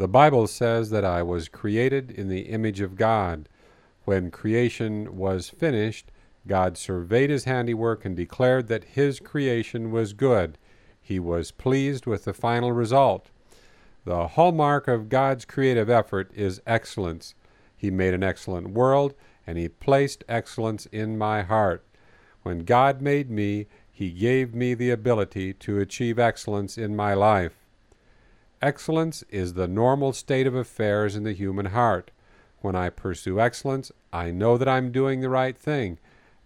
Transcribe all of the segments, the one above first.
The Bible says that I was created in the image of God. When creation was finished, God surveyed his handiwork and declared that his creation was good. He was pleased with the final result. The hallmark of God's creative effort is excellence. He made an excellent world, and He placed excellence in my heart. When God made me, He gave me the ability to achieve excellence in my life. Excellence is the normal state of affairs in the human heart. When I pursue excellence, I know that I'm doing the right thing.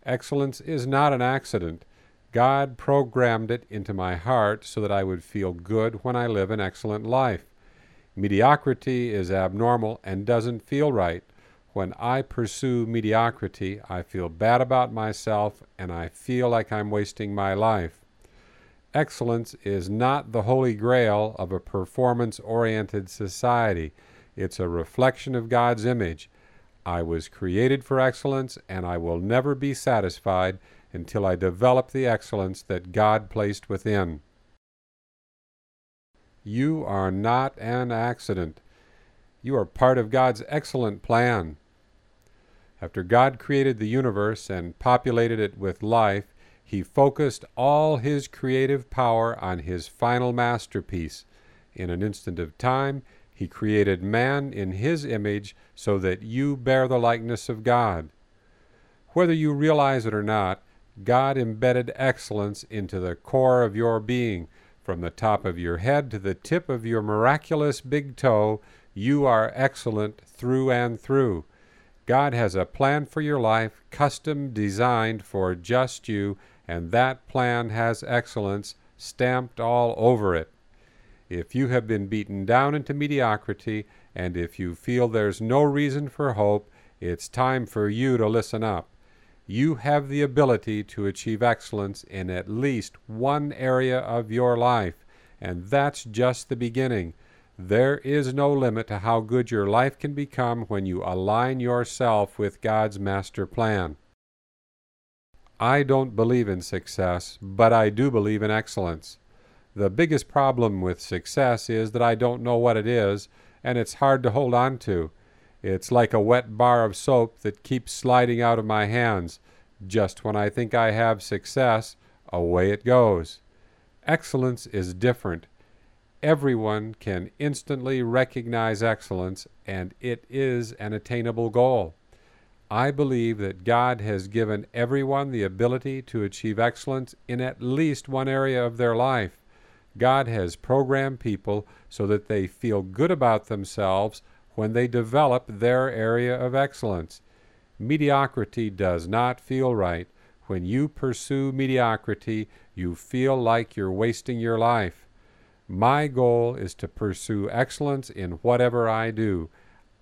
Excellence is not an accident. God programmed it into my heart so that I would feel good when I live an excellent life. Mediocrity is abnormal and doesn't feel right. When I pursue mediocrity, I feel bad about myself and I feel like I'm wasting my life. Excellence is not the holy grail of a performance oriented society. It's a reflection of God's image. I was created for excellence, and I will never be satisfied until I develop the excellence that God placed within. You are not an accident. You are part of God's excellent plan. After God created the universe and populated it with life, he focused all his creative power on his final masterpiece. In an instant of time, he created man in his image so that you bear the likeness of God. Whether you realize it or not, God embedded excellence into the core of your being. From the top of your head to the tip of your miraculous big toe, you are excellent through and through. God has a plan for your life, custom designed for just you, and that plan has excellence stamped all over it. If you have been beaten down into mediocrity, and if you feel there's no reason for hope, it's time for you to listen up you have the ability to achieve excellence in at least one area of your life, and that's just the beginning. There is no limit to how good your life can become when you align yourself with God's master plan. I don't believe in success, but I do believe in excellence. The biggest problem with success is that I don't know what it is, and it's hard to hold on to. It's like a wet bar of soap that keeps sliding out of my hands. Just when I think I have success, away it goes. Excellence is different. Everyone can instantly recognize excellence, and it is an attainable goal. I believe that God has given everyone the ability to achieve excellence in at least one area of their life. God has programmed people so that they feel good about themselves when they develop their area of excellence. Mediocrity does not feel right. When you pursue mediocrity, you feel like you're wasting your life. My goal is to pursue excellence in whatever I do.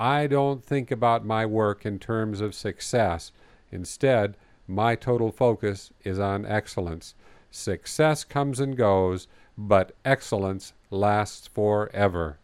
I don't think about my work in terms of success. Instead, my total focus is on excellence. Success comes and goes, but excellence lasts forever.